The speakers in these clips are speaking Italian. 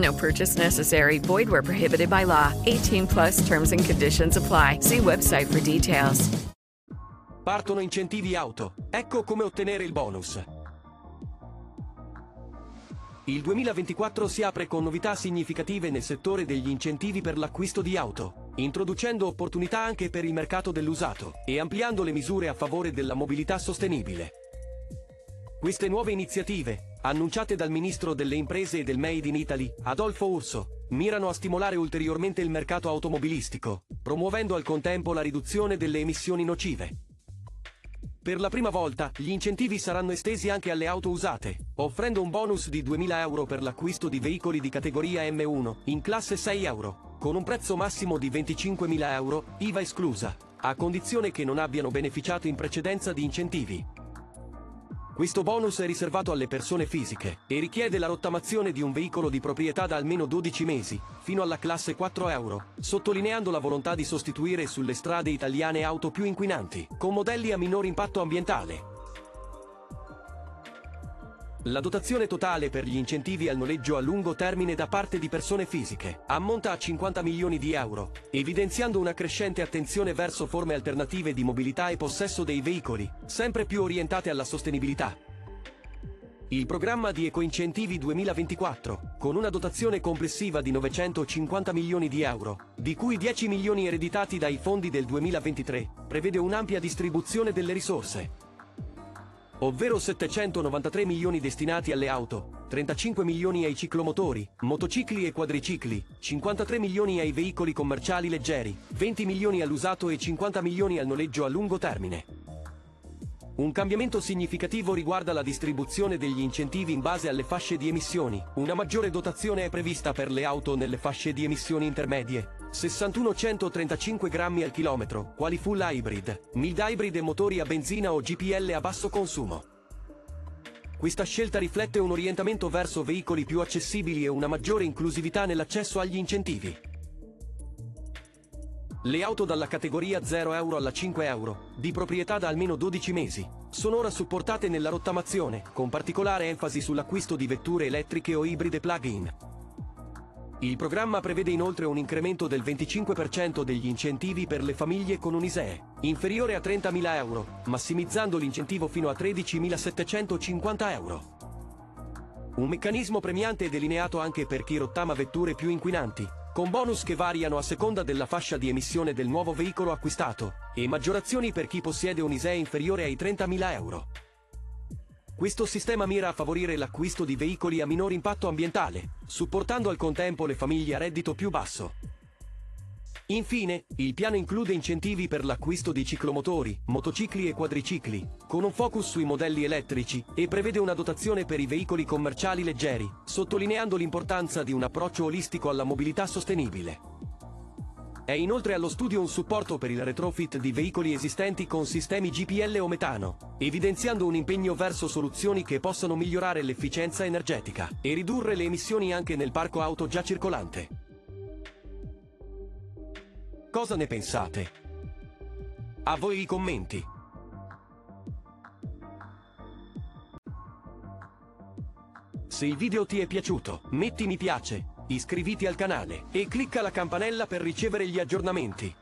No purchase necessary. Void where prohibited by law. 18 plus terms and conditions apply. See website for details. Partono incentivi auto. Ecco come ottenere il bonus. Il 2024 si apre con novità significative nel settore degli incentivi per l'acquisto di auto, introducendo opportunità anche per il mercato dell'usato e ampliando le misure a favore della mobilità sostenibile. Queste nuove iniziative, annunciate dal ministro delle imprese e del Made in Italy, Adolfo Urso, mirano a stimolare ulteriormente il mercato automobilistico, promuovendo al contempo la riduzione delle emissioni nocive. Per la prima volta, gli incentivi saranno estesi anche alle auto usate, offrendo un bonus di 2.000 euro per l'acquisto di veicoli di categoria M1, in classe 6 euro, con un prezzo massimo di 25.000 euro, IVA esclusa, a condizione che non abbiano beneficiato in precedenza di incentivi. Questo bonus è riservato alle persone fisiche e richiede la rottamazione di un veicolo di proprietà da almeno 12 mesi, fino alla classe 4 euro, sottolineando la volontà di sostituire sulle strade italiane auto più inquinanti, con modelli a minor impatto ambientale. La dotazione totale per gli incentivi al noleggio a lungo termine da parte di persone fisiche ammonta a 50 milioni di euro, evidenziando una crescente attenzione verso forme alternative di mobilità e possesso dei veicoli, sempre più orientate alla sostenibilità. Il programma di Ecoincentivi 2024, con una dotazione complessiva di 950 milioni di euro, di cui 10 milioni ereditati dai fondi del 2023, prevede un'ampia distribuzione delle risorse, ovvero 793 milioni destinati alle auto, 35 milioni ai ciclomotori, motocicli e quadricicli, 53 milioni ai veicoli commerciali leggeri, 20 milioni all'usato e 50 milioni al noleggio a lungo termine. Un cambiamento significativo riguarda la distribuzione degli incentivi in base alle fasce di emissioni. Una maggiore dotazione è prevista per le auto nelle fasce di emissioni intermedie. 61-135 grammi al chilometro, quali full hybrid, mild hybrid e motori a benzina o GPL a basso consumo. Questa scelta riflette un orientamento verso veicoli più accessibili e una maggiore inclusività nell'accesso agli incentivi. Le auto dalla categoria 0 euro alla 5 euro, di proprietà da almeno 12 mesi, sono ora supportate nella rottamazione, con particolare enfasi sull'acquisto di vetture elettriche o ibride plug-in. Il programma prevede inoltre un incremento del 25% degli incentivi per le famiglie con un ISEE, inferiore a 30.000 euro, massimizzando l'incentivo fino a 13.750 euro. Un meccanismo premiante è delineato anche per chi rottama vetture più inquinanti, con bonus che variano a seconda della fascia di emissione del nuovo veicolo acquistato, e maggiorazioni per chi possiede un ISEE inferiore ai 30.000 euro. Questo sistema mira a favorire l'acquisto di veicoli a minor impatto ambientale, supportando al contempo le famiglie a reddito più basso. Infine, il piano include incentivi per l'acquisto di ciclomotori, motocicli e quadricicli, con un focus sui modelli elettrici, e prevede una dotazione per i veicoli commerciali leggeri, sottolineando l'importanza di un approccio olistico alla mobilità sostenibile. È inoltre allo studio un supporto per il retrofit di veicoli esistenti con sistemi GPL o metano, evidenziando un impegno verso soluzioni che possano migliorare l'efficienza energetica e ridurre le emissioni anche nel parco auto già circolante. Cosa ne pensate? A voi i commenti. Se il video ti è piaciuto, metti mi piace, iscriviti al canale e clicca la campanella per ricevere gli aggiornamenti.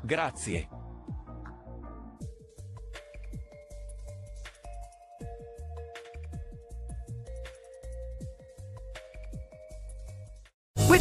Grazie.